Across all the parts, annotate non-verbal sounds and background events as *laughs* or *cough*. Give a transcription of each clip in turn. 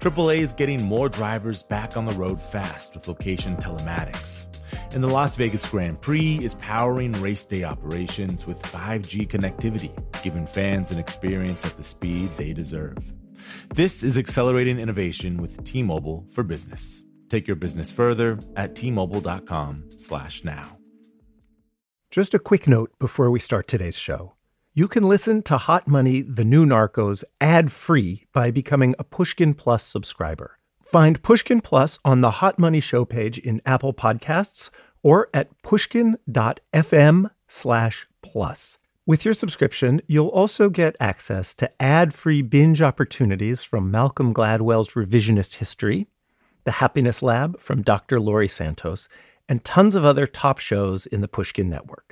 AAA is getting more drivers back on the road fast with location telematics. And the Las Vegas Grand Prix is powering race day operations with 5G connectivity, giving fans an experience at the speed they deserve. This is accelerating innovation with T-Mobile for Business. Take your business further at t-mobile.com/now. Just a quick note before we start today's show. You can listen to Hot Money, the new Narcos, ad free by becoming a Pushkin Plus subscriber. Find Pushkin Plus on the Hot Money show page in Apple Podcasts or at pushkin.fm slash plus. With your subscription, you'll also get access to ad free binge opportunities from Malcolm Gladwell's Revisionist History, The Happiness Lab from Dr. Laurie Santos, and tons of other top shows in the Pushkin Network.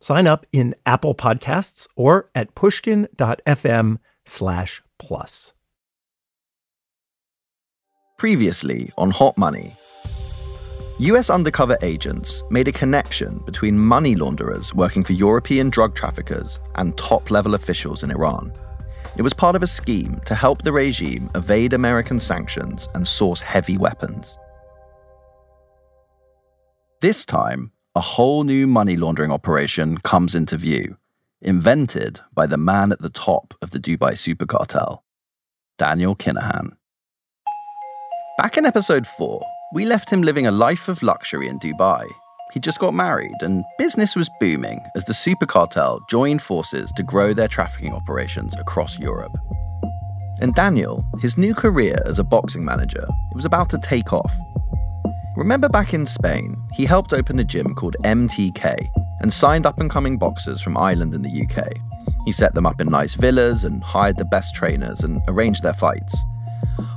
Sign up in Apple Podcasts or at pushkin.fm slash plus. Previously on Hot Money. US undercover agents made a connection between money launderers working for European drug traffickers and top level officials in Iran. It was part of a scheme to help the regime evade American sanctions and source heavy weapons. This time, a whole new money laundering operation comes into view, invented by the man at the top of the Dubai super cartel, Daniel Kinahan. Back in episode 4, we left him living a life of luxury in Dubai. He just got married, and business was booming as the super cartel joined forces to grow their trafficking operations across Europe. And Daniel, his new career as a boxing manager, it was about to take off. Remember back in Spain, he helped open a gym called MTK and signed up and coming boxers from Ireland and the UK. He set them up in nice villas and hired the best trainers and arranged their fights.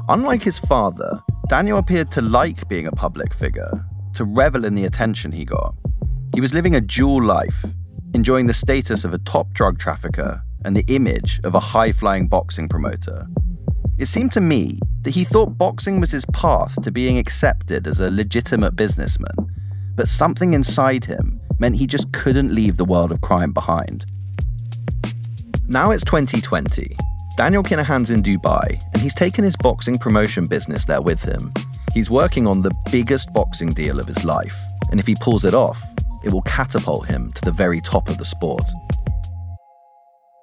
Unlike his father, Daniel appeared to like being a public figure, to revel in the attention he got. He was living a dual life, enjoying the status of a top drug trafficker and the image of a high flying boxing promoter. It seemed to me that he thought boxing was his path to being accepted as a legitimate businessman, but something inside him meant he just couldn't leave the world of crime behind. Now it's 2020. Daniel Kinahan's in Dubai, and he's taken his boxing promotion business there with him. He's working on the biggest boxing deal of his life, and if he pulls it off, it will catapult him to the very top of the sport.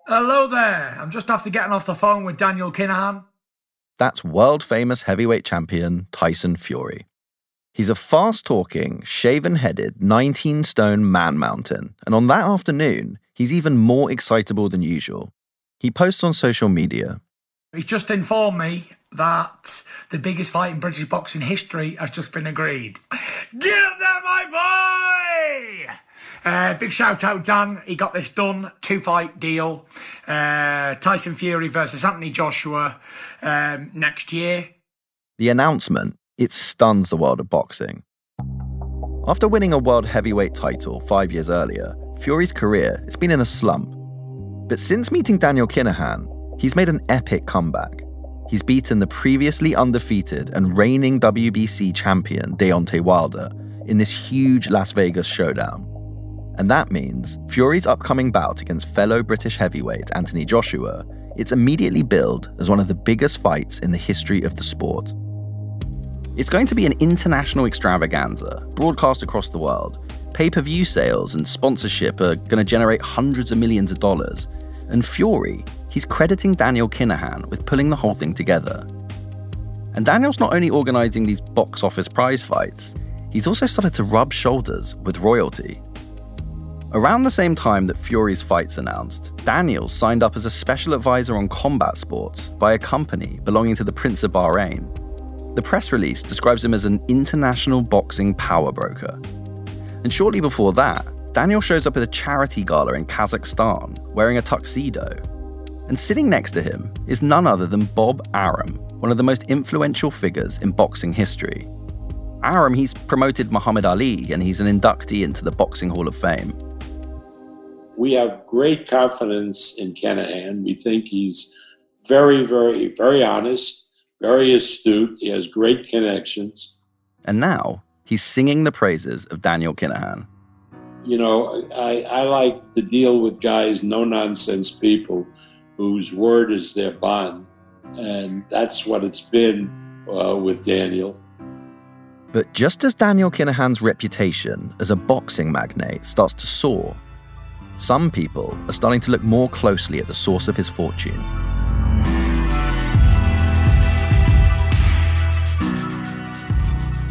Hello there. I'm just after getting off the phone with Daniel Kinahan. That's world famous heavyweight champion Tyson Fury. He's a fast talking, shaven headed, 19 stone man mountain, and on that afternoon, he's even more excitable than usual. He posts on social media. He's just informed me that the biggest fight in British boxing history has just been agreed. Get up there, my boy! Uh, big shout out, Dan. He got this done. Two fight deal. Uh, Tyson Fury versus Anthony Joshua um, next year. The announcement, it stuns the world of boxing. After winning a world heavyweight title five years earlier, Fury's career has been in a slump. But since meeting Daniel Kinahan, he's made an epic comeback. He's beaten the previously undefeated and reigning WBC champion Deontay Wilder in this huge Las Vegas showdown. And that means Fury's upcoming bout against fellow British heavyweight Anthony Joshua, it's immediately billed as one of the biggest fights in the history of the sport. It's going to be an international extravaganza, broadcast across the world. Pay per view sales and sponsorship are going to generate hundreds of millions of dollars. And Fury, he's crediting Daniel Kinahan with pulling the whole thing together. And Daniel's not only organising these box office prize fights, he's also started to rub shoulders with royalty. Around the same time that Fury's fight's announced, Daniel signed up as a special advisor on combat sports by a company belonging to the Prince of Bahrain. The press release describes him as an international boxing power broker. And shortly before that, Daniel shows up at a charity gala in Kazakhstan wearing a tuxedo. And sitting next to him is none other than Bob Arum, one of the most influential figures in boxing history. Arum, he's promoted Muhammad Ali and he's an inductee into the Boxing Hall of Fame we have great confidence in Kinahan. We think he's very, very, very honest, very astute. He has great connections. And now he's singing the praises of Daniel Kinahan. You know, I, I like to deal with guys, no nonsense people whose word is their bond. And that's what it's been uh, with Daniel. But just as Daniel Kinahan's reputation as a boxing magnate starts to soar, some people are starting to look more closely at the source of his fortune.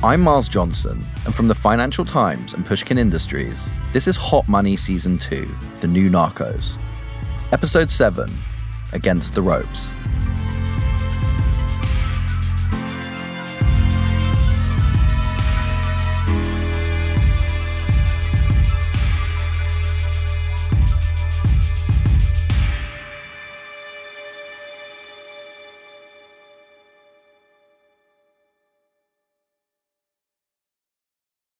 I'm Miles Johnson, and from the Financial Times and Pushkin Industries, this is Hot Money Season 2 The New Narcos. Episode 7 Against the Ropes.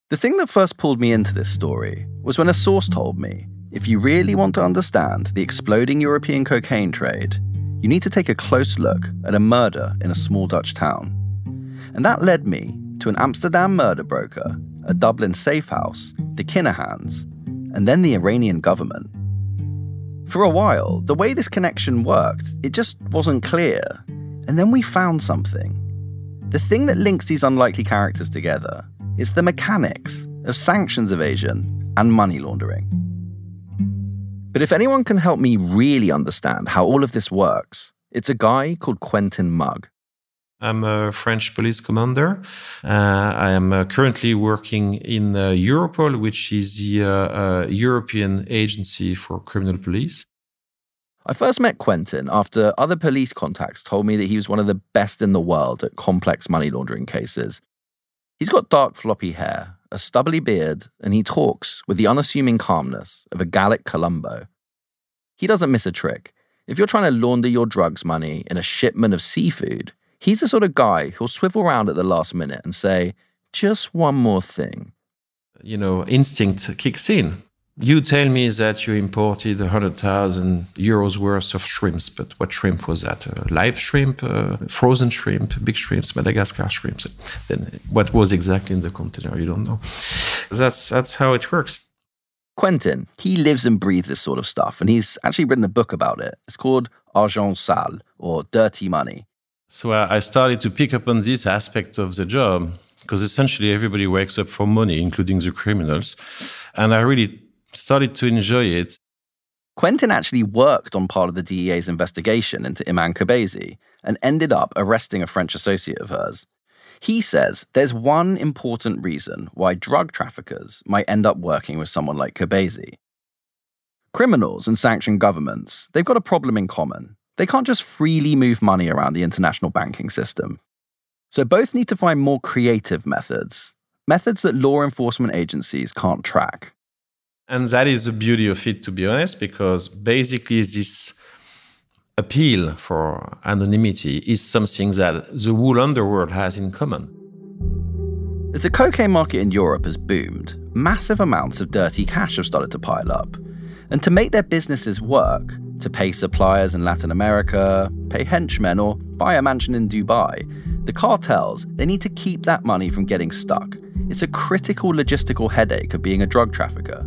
The thing that first pulled me into this story was when a source told me if you really want to understand the exploding European cocaine trade, you need to take a close look at a murder in a small Dutch town. And that led me to an Amsterdam murder broker, a Dublin safe house, the Kinahans, and then the Iranian government. For a while, the way this connection worked, it just wasn't clear. And then we found something. The thing that links these unlikely characters together is the mechanics of sanctions evasion and money laundering. But if anyone can help me really understand how all of this works, it's a guy called Quentin Mugg. I'm a French police commander. Uh, I am uh, currently working in uh, Europol, which is the uh, uh, European Agency for Criminal Police. I first met Quentin after other police contacts told me that he was one of the best in the world at complex money laundering cases. He's got dark, floppy hair, a stubbly beard, and he talks with the unassuming calmness of a Gallic Columbo. He doesn't miss a trick. If you're trying to launder your drugs money in a shipment of seafood, he's the sort of guy who'll swivel around at the last minute and say, just one more thing. You know, instinct kicks in. You tell me that you imported 100,000 euros worth of shrimps, but what shrimp was that? Uh, live shrimp, uh, frozen shrimp, big shrimps, Madagascar shrimps. Then what was exactly in the container? You don't know. That's, that's how it works. Quentin, he lives and breathes this sort of stuff, and he's actually written a book about it. It's called Argent Sale, or Dirty Money. So uh, I started to pick up on this aspect of the job because essentially everybody wakes up for money, including the criminals. And I really started to enjoy it. Quentin actually worked on part of the DEA's investigation into Iman Kobeissi and ended up arresting a French associate of hers. He says there's one important reason why drug traffickers might end up working with someone like Kobeissi. Criminals and sanctioned governments, they've got a problem in common. They can't just freely move money around the international banking system. So both need to find more creative methods, methods that law enforcement agencies can't track. And that is the beauty of it, to be honest, because basically this appeal for anonymity is something that the whole underworld has in common. As the cocaine market in Europe has boomed, massive amounts of dirty cash have started to pile up. And to make their businesses work, to pay suppliers in Latin America, pay henchmen, or buy a mansion in Dubai, the cartels, they need to keep that money from getting stuck. It's a critical logistical headache of being a drug trafficker.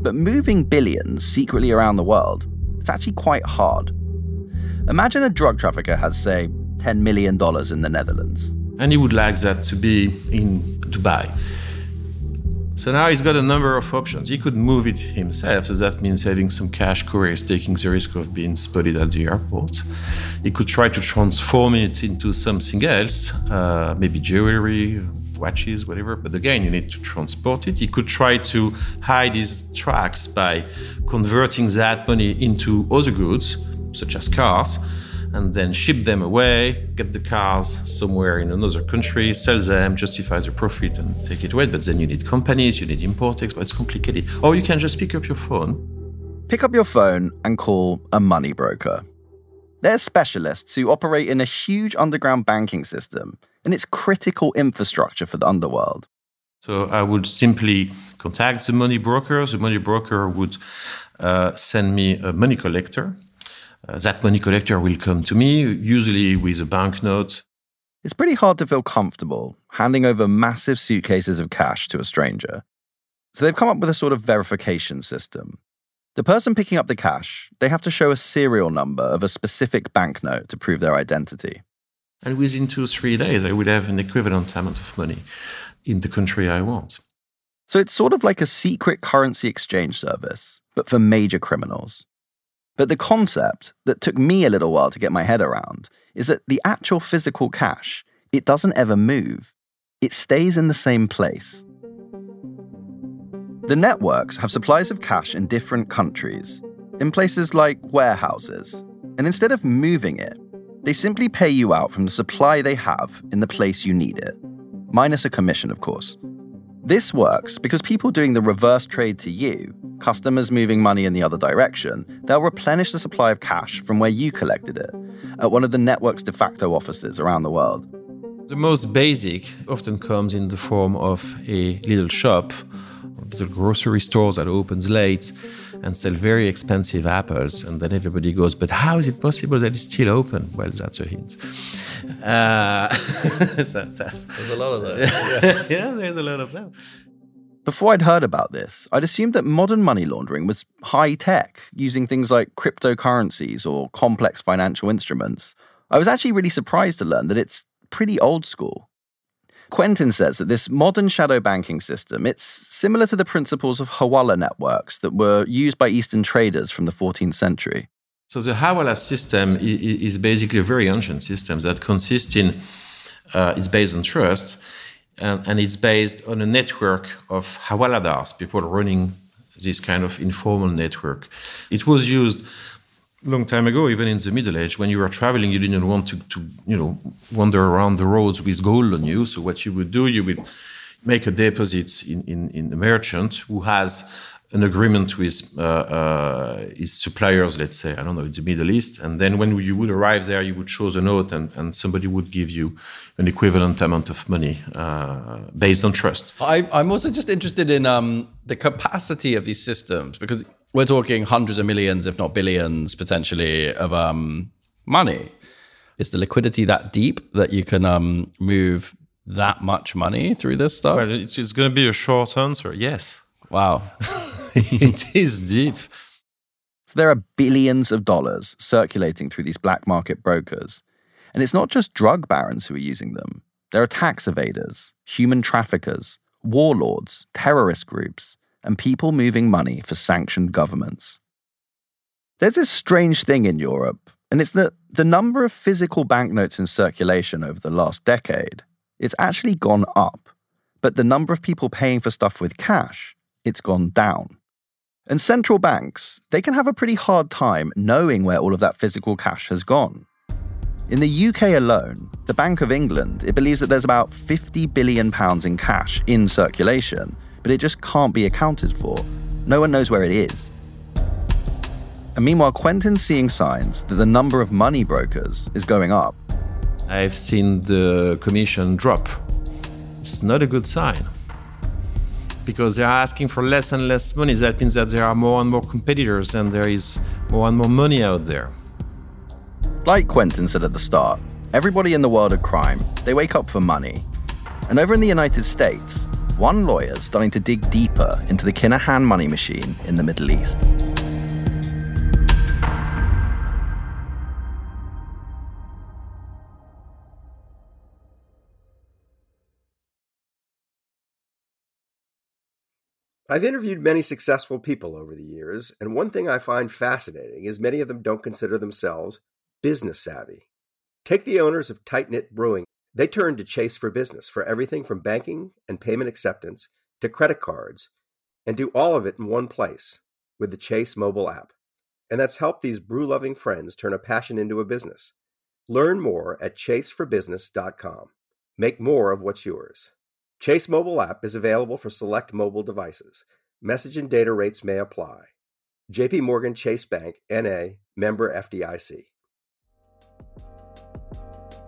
But moving billions secretly around the world is actually quite hard. Imagine a drug trafficker has, say, $10 million in the Netherlands. And he would like that to be in Dubai. So now he's got a number of options. He could move it himself, so that means having some cash couriers taking the risk of being spotted at the airport. He could try to transform it into something else, uh, maybe jewelry, watches, whatever. But again, you need to transport it. He could try to hide his tracks by converting that money into other goods, such as cars, and then ship them away, get the cars somewhere in another country, sell them, justify the profit, and take it away. But then you need companies, you need import export. It's complicated. Or you can just pick up your phone. Pick up your phone and call a money broker. They're specialists who operate in a huge underground banking system and it's critical infrastructure for the underworld. So I would simply contact the money broker. The money broker would uh, send me a money collector. Uh, that money collector will come to me, usually with a banknote. It's pretty hard to feel comfortable handing over massive suitcases of cash to a stranger. So they've come up with a sort of verification system. The person picking up the cash, they have to show a serial number of a specific banknote to prove their identity. And within two or three days, I would have an equivalent amount of money in the country I want. So it's sort of like a secret currency exchange service, but for major criminals. But the concept that took me a little while to get my head around is that the actual physical cash, it doesn't ever move. It stays in the same place. The networks have supplies of cash in different countries, in places like warehouses, and instead of moving it, they simply pay you out from the supply they have in the place you need it, minus a commission, of course. This works because people doing the reverse trade to you, customers moving money in the other direction, they'll replenish the supply of cash from where you collected it at one of the network's de facto offices around the world. The most basic often comes in the form of a little shop a little grocery store that opens late and sell very expensive apples. And then everybody goes, but how is it possible that it's still open? Well, that's a hint. Uh, *laughs* so there's a lot of those. Yeah. *laughs* yeah, there's a lot of them. Before I'd heard about this, I'd assumed that modern money laundering was high tech, using things like cryptocurrencies or complex financial instruments. I was actually really surprised to learn that it's pretty old school. Quentin says that this modern shadow banking system, it's similar to the principles of Hawala networks that were used by Eastern traders from the 14th century. So the Hawala system is basically a very ancient system that consists in, uh, it's based on trust, and, and it's based on a network of Hawaladars, people running this kind of informal network. It was used long time ago, even in the Middle Age, when you were traveling, you didn't want to, to, you know, wander around the roads with gold on you. So what you would do, you would make a deposit in, in, in a merchant who has an agreement with uh, uh, his suppliers, let's say, I don't know, in the Middle East. And then when you would arrive there, you would show the note and, and somebody would give you an equivalent amount of money uh, based on trust. I, am also just interested in um, the capacity of these systems because we're talking hundreds of millions, if not billions, potentially of um, money. Is the liquidity that deep that you can um, move that much money through this stuff? Well, it's, it's going to be a short answer. Yes. Wow. *laughs* it is deep. So there are billions of dollars circulating through these black market brokers. And it's not just drug barons who are using them. There are tax evaders, human traffickers, warlords, terrorist groups, and people moving money for sanctioned governments. There's this strange thing in Europe, and it's that the number of physical banknotes in circulation over the last decade, it's actually gone up, but the number of people paying for stuff with cash, it's gone down. And central banks, they can have a pretty hard time knowing where all of that physical cash has gone. In the UK alone, the Bank of England, it believes that there's about 50 billion pounds in cash in circulation, but it just can't be accounted for. No one knows where it is. And meanwhile, Quentin's seeing signs that the number of money brokers is going up. I've seen the commission drop. It's not a good sign because they're asking for less and less money. That means that there are more and more competitors and there is more and more money out there. Like Quentin said at the start, everybody in the world of crime, they wake up for money. And over in the United States, one lawyer starting to dig deeper into the Kinahan money machine in the Middle East. I've interviewed many successful people over the years, and one thing I find fascinating is many of them don't consider themselves business savvy. Take the owners of Tight Knit Brewing They turn to Chase for Business for everything from banking and payment acceptance to credit cards and do all of it in one place with the Chase mobile app. And that's helped these brew loving friends turn a passion into a business. Learn more at chaseforbusiness.com. Make more of what's yours. Chase mobile app is available for select mobile devices. Message and data rates may apply. JP Morgan Chase Bank NA, member FDIC.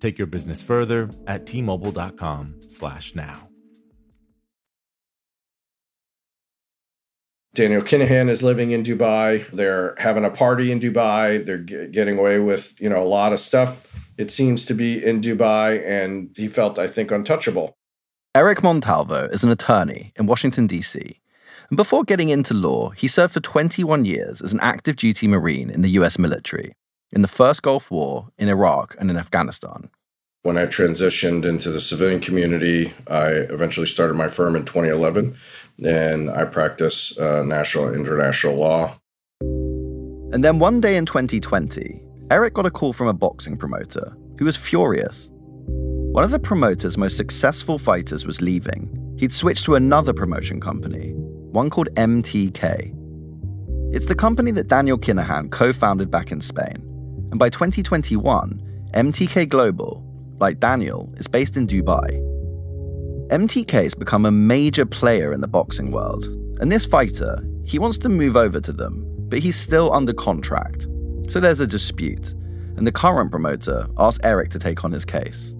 Take your business further at t-mobile.com/now. Daniel Kinahan is living in Dubai. They're having a party in Dubai. They're g- getting away with, you know, a lot of stuff. It seems to be in Dubai and he felt I think untouchable. Eric Montalvo is an attorney in Washington D.C. And before getting into law, he served for 21 years as an active duty Marine in the US military in the first Gulf War, in Iraq, and in Afghanistan. When I transitioned into the civilian community, I eventually started my firm in 2011, and I practice uh, national and international law. And then one day in 2020, Eric got a call from a boxing promoter who was furious. One of the promoter's most successful fighters was leaving. He'd switched to another promotion company, one called MTK. It's the company that Daniel Kinahan co founded back in Spain. And by 2021, MTK Global, like Daniel, is based in Dubai. MTK has become a major player in the boxing world, and this fighter, he wants to move over to them, but he's still under contract. So there's a dispute, and the current promoter asked Eric to take on his case.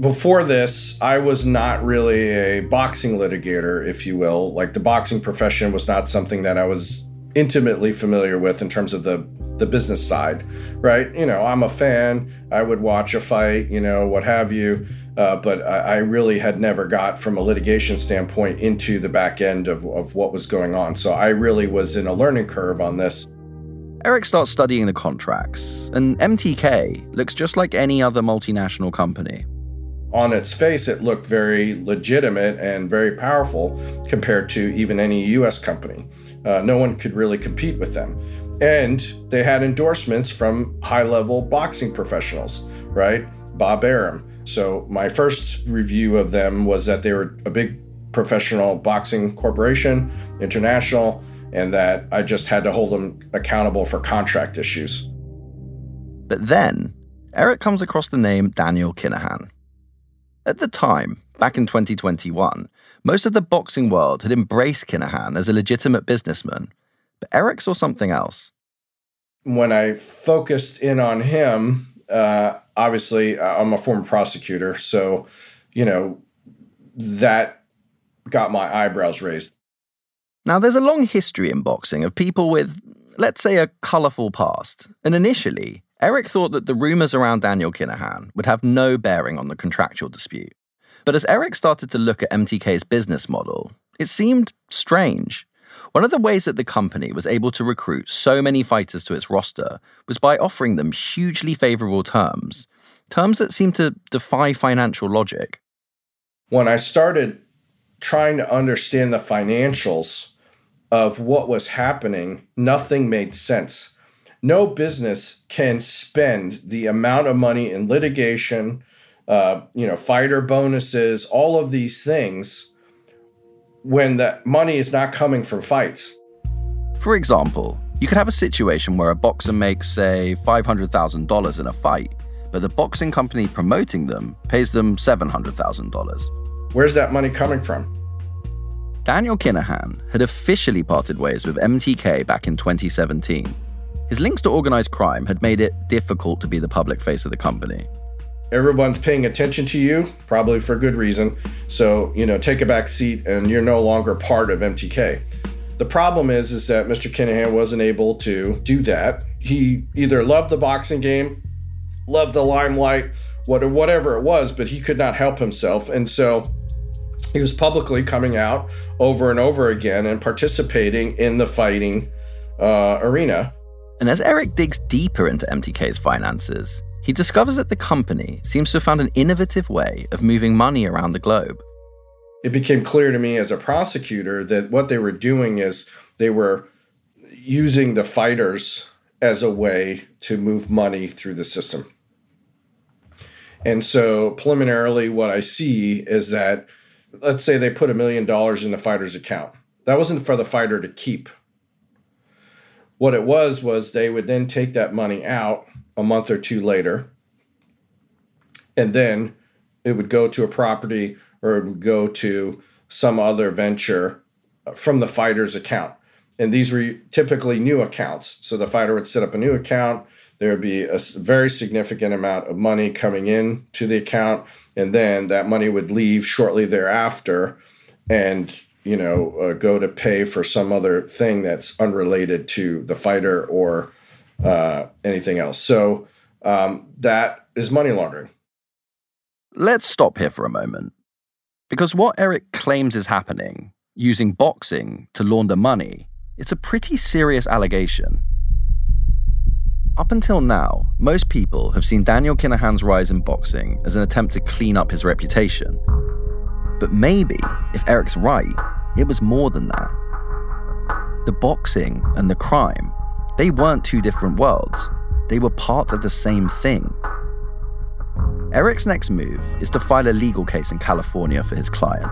Before this, I was not really a boxing litigator, if you will. Like the boxing profession was not something that I was intimately familiar with in terms of the the business side, right? You know, I'm a fan. I would watch a fight, you know, what have you. Uh, but I, I, really had never got from a litigation standpoint into the back end of, of what was going on. So I really was in a learning curve on this. Eric starts studying the contracts, and MTK looks just like any other multinational company. On its face, it looked very legitimate and very powerful compared to even any US company. Uh, no one could really compete with them. And they had endorsements from high level boxing professionals, right? Bob Arum. So my first review of them was that they were a big professional boxing corporation, international, and that I just had to hold them accountable for contract issues. But then, Eric comes across the name Daniel Kinahan. At the time, back in 2021, most of the boxing world had embraced Kinahan as a legitimate businessman but Eric saw something else. When I focused in on him, uh, obviously I'm a former prosecutor, so you know that got my eyebrows raised. Now, there's a long history in boxing of people with, let's say, a colourful past. And initially, Eric thought that the rumours around Daniel Kinahan would have no bearing on the contractual dispute. But as Eric started to look at MTK's business model, it seemed strange. One of the ways that the company was able to recruit so many fighters to its roster was by offering them hugely favorable terms, terms that seemed to defy financial logic. When I started trying to understand the financials of what was happening, nothing made sense. No business can spend the amount of money in litigation, uh, you know, fighter bonuses, all of these things when that money is not coming from fights. For example, you could have a situation where a boxer makes, say, $500,000 in a fight, but the boxing company promoting them pays them $700,000. Where's that money coming from? Daniel Kinahan had officially parted ways with MTK back in 2017. His links to organized crime had made it difficult to be the public face of the company. Everyone's paying attention to you, probably for good reason. So, you know, take a back seat and you're no longer part of MTK. The problem is is that Mr. Kinahan wasn't able to do that. He either loved the boxing game, loved the limelight, whatever it was, but he could not help himself. And so he was publicly coming out over and over again and participating in the fighting uh, arena. And as Eric digs deeper into MTK's finances, he discovers that the company seems to have found an innovative way of moving money around the globe. It became clear to me as a prosecutor that what they were doing is they were using the fighters as a way to move money through the system. And so, preliminarily, what I see is that let's say they put a million dollars in the fighter's account. That wasn't for the fighter to keep. What it was, was they would then take that money out a month or two later, and then it would go to a property or it would go to some other venture from the fighter's account. And these were typically new accounts. So the fighter would set up a new account. There would be a very significant amount of money coming in to the account, and then that money would leave shortly thereafter, and you know uh, go to pay for some other thing that's unrelated to the fighter or uh, anything else. So um, that is money laundering. Let's stop here for a moment. Because what Eric claims is happening, using boxing to launder money, it's a pretty serious allegation. Up until now, most people have seen Daniel Kinahan's rise in boxing as an attempt to clean up his reputation. But maybe, if Eric's right, it was more than that. The boxing and the crime, they weren't two different worlds, they were part of the same thing. Eric's next move is to file a legal case in California for his client.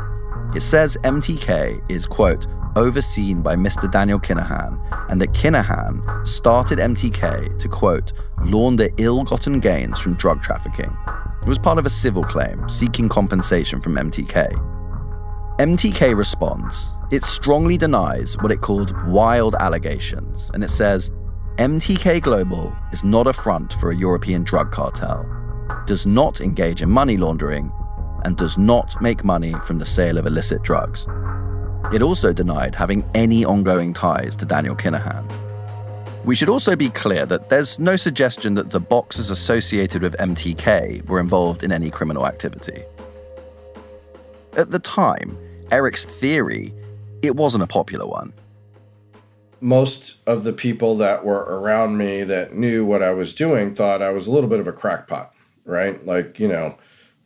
It says MTK is, quote, overseen by Mr. Daniel Kinahan, and that Kinahan started MTK to, quote, launder ill gotten gains from drug trafficking. It was part of a civil claim seeking compensation from MTK. MTK responds. It strongly denies what it called wild allegations, and it says MTK Global is not a front for a European drug cartel does not engage in money laundering, and does not make money from the sale of illicit drugs. It also denied having any ongoing ties to Daniel Kinahan. We should also be clear that there's no suggestion that the boxers associated with MTK were involved in any criminal activity. At the time, Eric's theory, it wasn't a popular one. Most of the people that were around me that knew what I was doing thought I was a little bit of a crackpot right? Like, you know,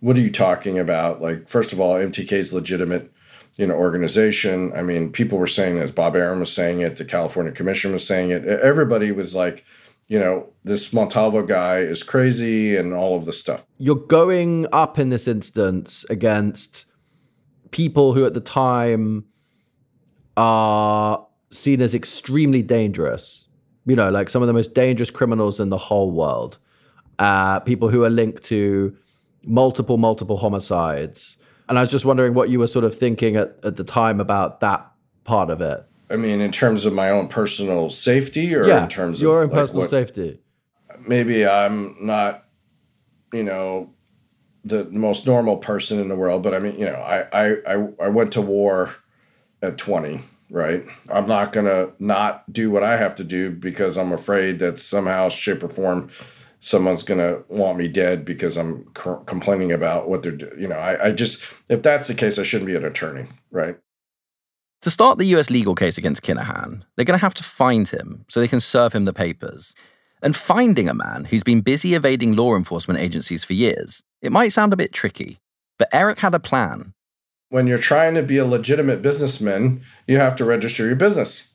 what are you talking about? Like, first of all, MTK's legitimate, you know, organization. I mean, people were saying this. Bob Arum was saying it. The California Commission was saying it. Everybody was like, you know, this Montalvo guy is crazy and all of this stuff. You're going up in this instance against people who at the time are seen as extremely dangerous. You know, like some of the most dangerous criminals in the whole world uh, people who are linked to multiple, multiple homicides. And I was just wondering what you were sort of thinking at, at the time about that part of it. I mean, in terms of my own personal safety, or yeah, in terms your of your own like, personal what, safety. Maybe I'm not, you know, the most normal person in the world, but I mean, you know, I I I, went to war at 20 right? I'm not to not do what I have to do because I'm afraid that somehow, shape, or form someone's to want me dead because I'm complaining about what they're doing. You know, I, I just, if that's the case, I shouldn't be an attorney, right? To start the US legal case against Kinahan, they're going to have to find him so they can serve him the papers. And finding a man who's been busy evading law enforcement agencies for years, it might sound a bit tricky, but Eric had a plan. When you're trying to be a legitimate businessman, you have to register your business.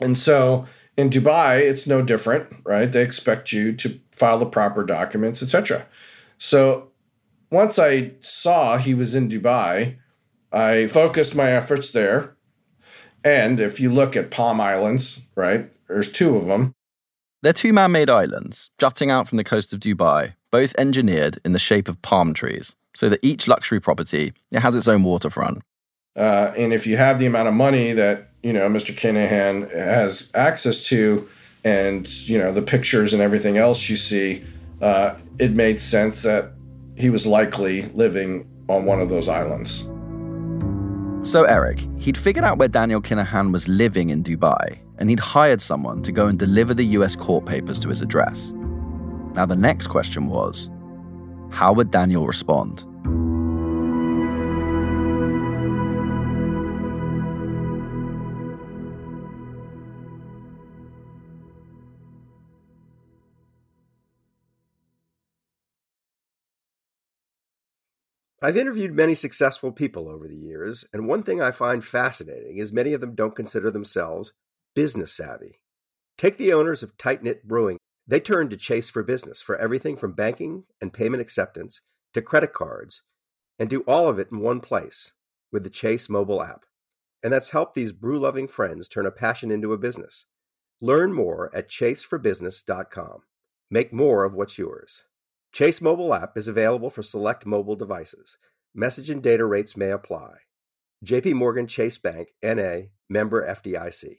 And so in Dubai, it's no different, right? They expect you to file the proper documents, etc. So once I saw he was in Dubai, I focused my efforts there. And if you look at Palm Islands, right, there's two of them. They're two man made islands jutting out from the coast of Dubai, both engineered in the shape of palm trees, so that each luxury property it has its own waterfront. Uh, and if you have the amount of money that you know Mr. Kinahan has access to, and you know the pictures and everything else you see, uh, it made sense that he was likely living on one of those islands. So Eric, he'd figured out where Daniel Kinahan was living in Dubai, and he'd hired someone to go and deliver the US court papers to his address. Now the next question was, How would Daniel respond? I've interviewed many successful people over the years, and one thing I find fascinating is many of them don't consider themselves business savvy. Take the owners of Tight Knit Brewing. They turned to Chase for business for everything from banking and payment acceptance to credit cards, and do all of it in one place with the Chase mobile app. And that's helped these brew loving friends turn a passion into a business. Learn more at chaseforbusiness.com. Make more of what's yours. Chase mobile app is available for select mobile devices. Message and data rates may apply. JP Morgan Chase Bank NA member FDIC.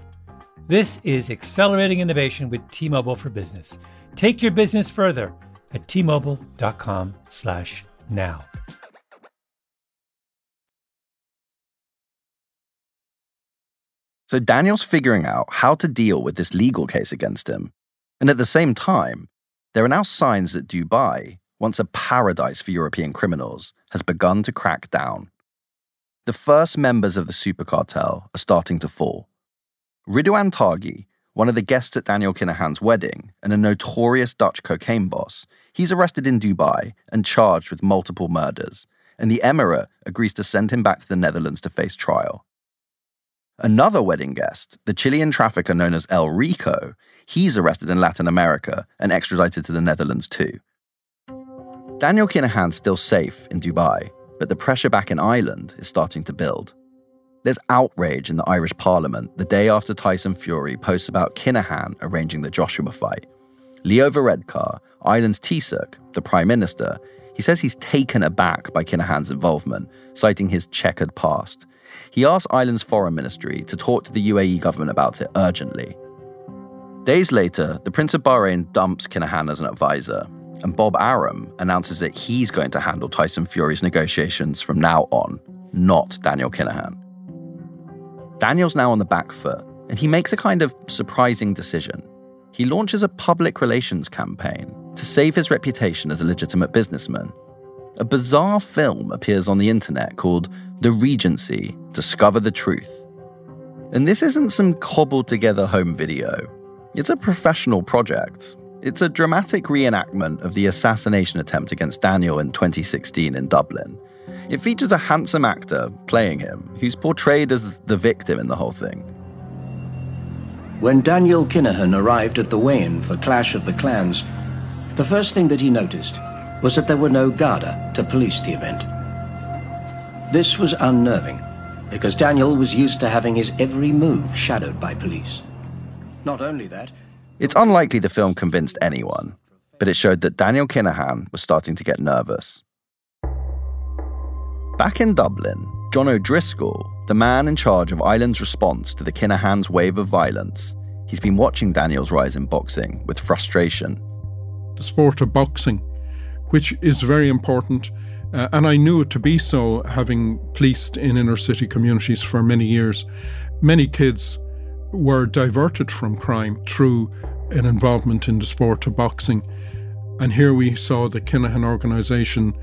This is accelerating innovation with T-Mobile for Business. Take your business further at t-mobile.com/now. So Daniel's figuring out how to deal with this legal case against him. And at the same time, there are now signs that Dubai, once a paradise for European criminals, has begun to crack down. The first members of the super cartel are starting to fall. Ridouan Taghi, one of the guests at Daniel Kinahan's wedding and a notorious Dutch cocaine boss, he's arrested in Dubai and charged with multiple murders, and the emirate agrees to send him back to the Netherlands to face trial. Another wedding guest, the Chilean trafficker known as El Rico, he's arrested in Latin America and extradited to the Netherlands too. Daniel Kinahan's still safe in Dubai, but the pressure back in Ireland is starting to build. There's outrage in the Irish Parliament the day after Tyson Fury posts about Kinahan arranging the Joshua fight. Leo Varadkar, Ireland's Taoiseach, the Prime Minister, he says he's taken aback by Kinahan's involvement, citing his checkered past he asked Ireland's foreign ministry to talk to the UAE government about it urgently. Days later, the Prince of Bahrain dumps Kinahan as an advisor, and Bob Arum announces that he's going to handle Tyson Fury's negotiations from now on, not Daniel Kinahan. Daniel's now on the back foot, and he makes a kind of surprising decision. He launches a public relations campaign to save his reputation as a legitimate businessman. A bizarre film appears on the internet called The Regency Discover the Truth. And this isn't some cobbled together home video, it's a professional project. It's a dramatic reenactment of the assassination attempt against Daniel in 2016 in Dublin. It features a handsome actor playing him, who's portrayed as the victim in the whole thing. When Daniel Kinahan arrived at the weigh-in for Clash of the Clans, the first thing that he noticed was that there were no Garda to police the event. This was unnerving, because Daniel was used to having his every move shadowed by police. Not only that, it's unlikely the film convinced anyone, but it showed that Daniel Kinahan was starting to get nervous. Back in Dublin, John O'Driscoll, the man in charge of Ireland's response to the Kinahan's wave of violence, he's been watching Daniel's rise in boxing with frustration. The sport of boxing, which is very important, uh, and I knew it to be so, having policed in inner city communities for many years. Many kids were diverted from crime through an involvement in the sport of boxing. And here we saw the Kinahan organisation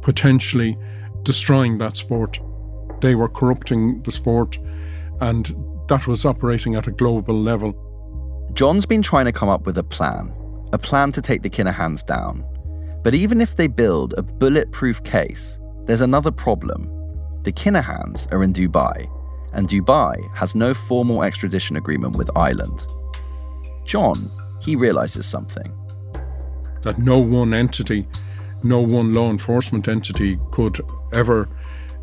potentially destroying that sport. They were corrupting the sport, and that was operating at a global level. John's been trying to come up with a plan, a plan to take the Kinahans down. But even if they build a bulletproof case, there's another problem. The Kinahans are in Dubai, and Dubai has no formal extradition agreement with Ireland. John, he realizes something. That no one entity, no one law enforcement entity could ever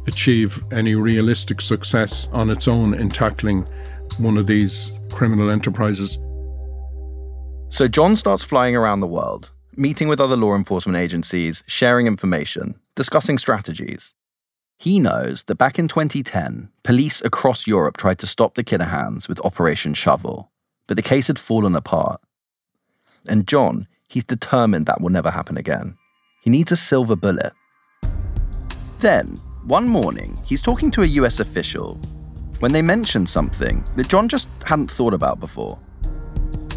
achieve any realistic success on its own in tackling one of these criminal enterprises. So John starts flying around the world meeting with other law enforcement agencies, sharing information, discussing strategies. He knows that back in 2010, police across Europe tried to stop the Kinahans with Operation Shovel, but the case had fallen apart. And John, he's determined that will never happen again. He needs a silver bullet. Then, one morning, he's talking to a US official when they mention something that John just hadn't thought about before.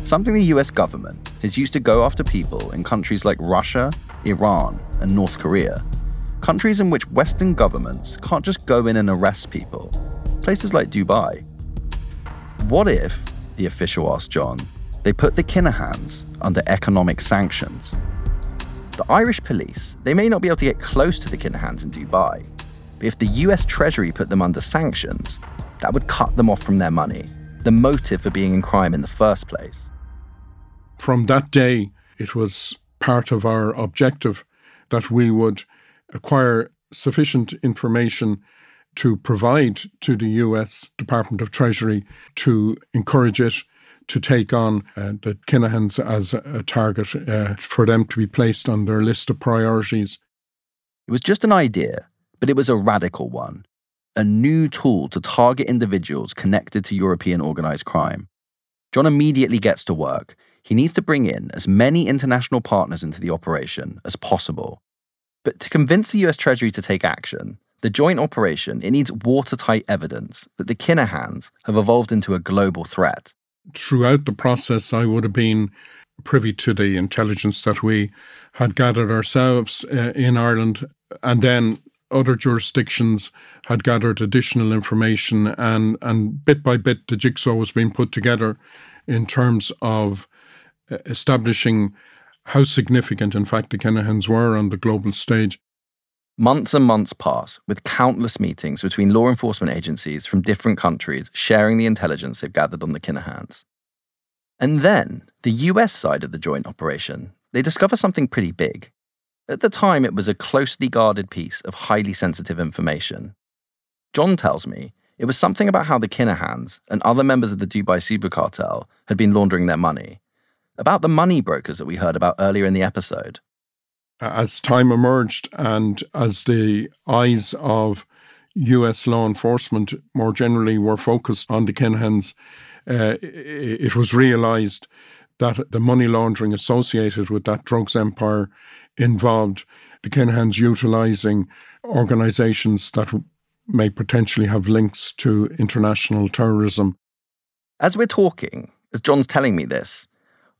Something the US government has used to go after people in countries like Russia, Iran, and North Korea. Countries in which Western governments can't just go in and arrest people. Places like Dubai. What if, the official asked John, they put the Kinahans under economic sanctions? The Irish police, they may not be able to get close to the Kinahans in Dubai, but if the US Treasury put them under sanctions, that would cut them off from their money, the motive for being in crime in the first place. From that day, it was part of our objective that we would acquire sufficient information to provide to the US Department of Treasury to encourage it to take on uh, the Kinahans as a target uh, for them to be placed on their list of priorities. It was just an idea, but it was a radical one. A new tool to target individuals connected to European organized crime. John immediately gets to work. He needs to bring in as many international partners into the operation as possible. But to convince the US Treasury to take action, the joint operation it needs watertight evidence that the Kinahans have evolved into a global threat throughout the process, I would have been privy to the intelligence that we had gathered ourselves uh, in Ireland, and then other jurisdictions had gathered additional information, and and bit by bit, the jigsaw was being put together in terms of uh, establishing how significant, in fact, the Kinahans were on the global stage. Months and months pass with countless meetings between law enforcement agencies from different countries sharing the intelligence they've gathered on the Kinahans. And then, the US side of the joint operation, they discover something pretty big. At the time, it was a closely guarded piece of highly sensitive information. John tells me it was something about how the Kinahans and other members of the Dubai super cartel had been laundering their money, about the money brokers that we heard about earlier in the episode as time emerged and as the eyes of US law enforcement more generally were focused on the Kinahans, uh, it was realized that the money laundering associated with that drugs empire involved the Kinahans utilizing organizations that may potentially have links to international terrorism. As we're talking, as John's telling me this,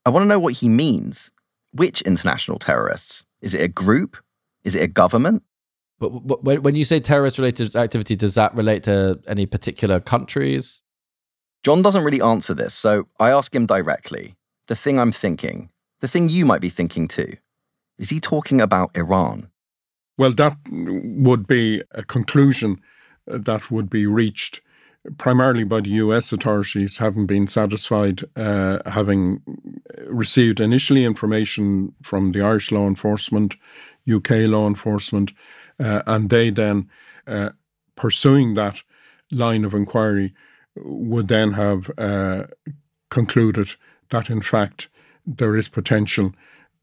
I want to know what he means. Which international terrorists? Is it a group? Is it a government? But when you say terrorist related activity, does that relate to any particular countries? John doesn't really answer this, so I ask him directly. The thing I'm thinking, the thing you might be thinking too. Is he talking about Iran? Well, that would be a conclusion that would be reached primarily by the US authorities, having been satisfied, uh, having received initially information from the Irish law enforcement, UK law enforcement, uh, and they then uh, pursuing that line of inquiry would then have uh, concluded that in fact there is potential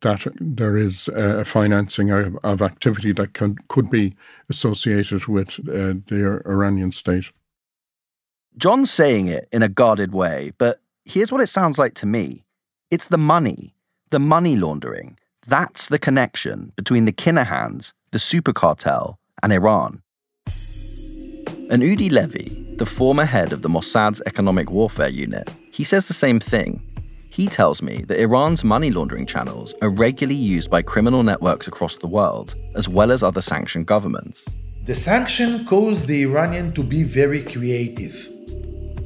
that there is a financing of, of activity that can, could be associated with uh, the Iranian state. John's saying it in a guarded way, but here's what it sounds like to me it's the money, the money laundering. That's the connection between the Kinahans, the super cartel, and Iran. And Udi Levy, the former head of the Mossad's economic warfare unit, he says the same thing. He tells me that Iran's money laundering channels are regularly used by criminal networks across the world, as well as other sanctioned governments. The sanction caused the Iranian to be very creative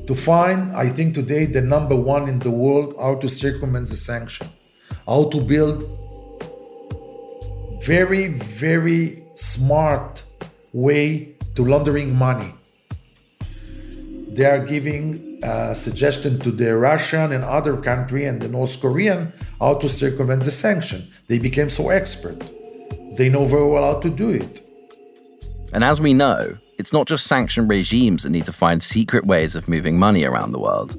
to find, I think today, the number one in the world how to circumvent the sanction, how to build very, very smart way to laundering money. They are giving a suggestion to the Russian and other country and the North Korean how to circumvent the sanction. They became so expert. They know very well how to do it. And as we know, it's not just sanctioned regimes that need to find secret ways of moving money around the world.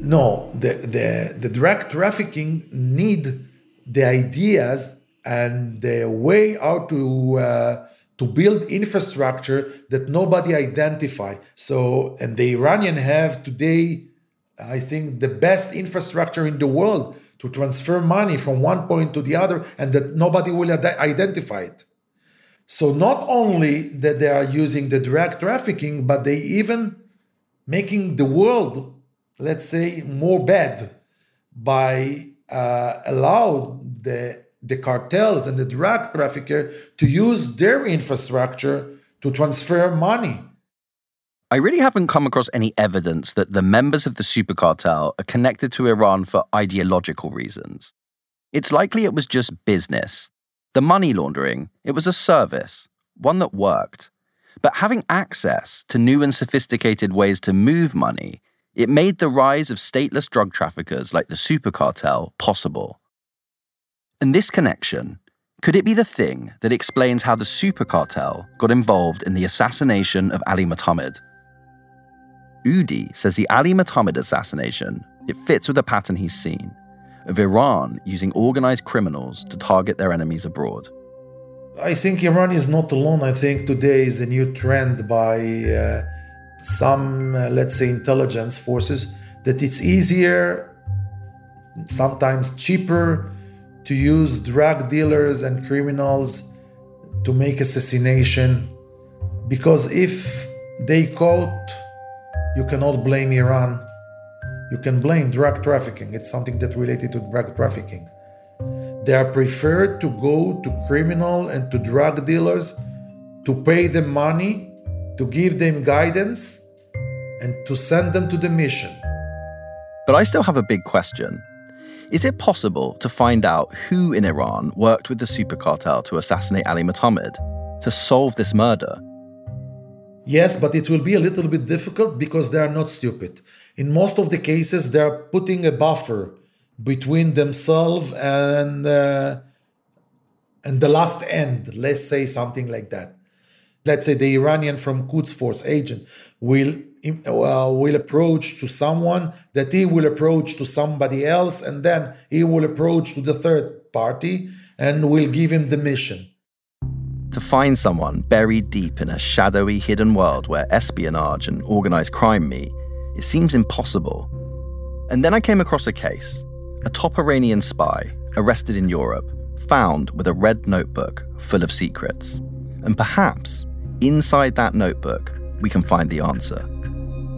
No, the, the, the drug trafficking need the ideas and the way how to uh, to build infrastructure that nobody identify. So, and the Iranian have today, I think, the best infrastructure in the world to transfer money from one point to the other, and that nobody will identify it. So, not only that they are using the drug trafficking, but they even making the world, let's say, more bad by uh, allow the the cartels and the drug trafficker to use their infrastructure to transfer money. I really haven't come across any evidence that the members of the super cartel are connected to Iran for ideological reasons. It's likely it was just business. The money laundering, it was a service, one that worked. But having access to new and sophisticated ways to move money, it made the rise of stateless drug traffickers like the super cartel possible. And this connection, could it be the thing that explains how the super cartel got involved in the assassination of Ali Mohammed? Udi says the Ali Mohammed assassination, it fits with a pattern he's seen of Iran using organized criminals to target their enemies abroad. I think Iran is not alone. I think today is a new trend by uh, some, uh, let's say, intelligence forces that it's easier, sometimes cheaper to use drug dealers and criminals to make assassination because if they caught you cannot blame iran you can blame drug trafficking it's something that related to drug trafficking they are preferred to go to criminal and to drug dealers to pay them money to give them guidance and to send them to the mission but i still have a big question is it possible to find out who in Iran worked with the super cartel to assassinate Ali Mohammed, to solve this murder? Yes, but it will be a little bit difficult because they are not stupid. In most of the cases, they are putting a buffer between themselves and uh, and the last end. Let's say something like that. Let's say the Iranian from Quds Force agent will uh, will approach to someone that he will approach to somebody else and then he will approach to the third party and will give him the mission to find someone buried deep in a shadowy hidden world where espionage and organized crime meet it seems impossible. And then i came across a case. A top iranian spy arrested in europe found with a red notebook full of secrets. And perhaps inside that notebook we can find the answer.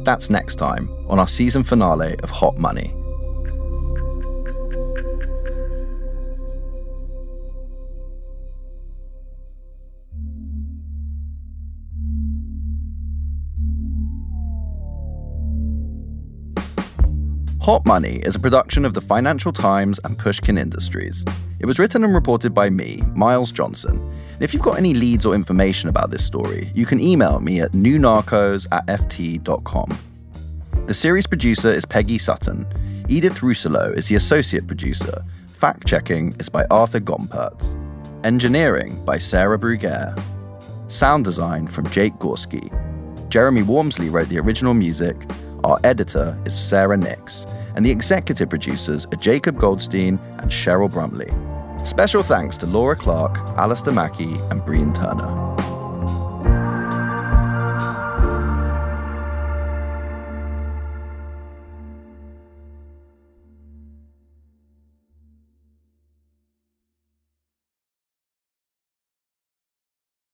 That's next time on our season finale of Hot Money. Hot Money is a production of the Financial Times and Pushkin Industries. It was written and reported by me, Miles Johnson. And if you've got any leads or information about this story, you can email me at newnarcos at ft.com. The series producer is Peggy Sutton. Edith Russolo is the associate producer. Fact checking is by Arthur Gompertz. Engineering by Sarah Bruguiere. Sound design from Jake Gorski. Jeremy Warmsley wrote the original music. Our editor is Sarah Nix. And the executive producers are Jacob Goldstein and Cheryl Brumley. Special thanks to Laura Clark, Alistair Mackey, and Breen Turner.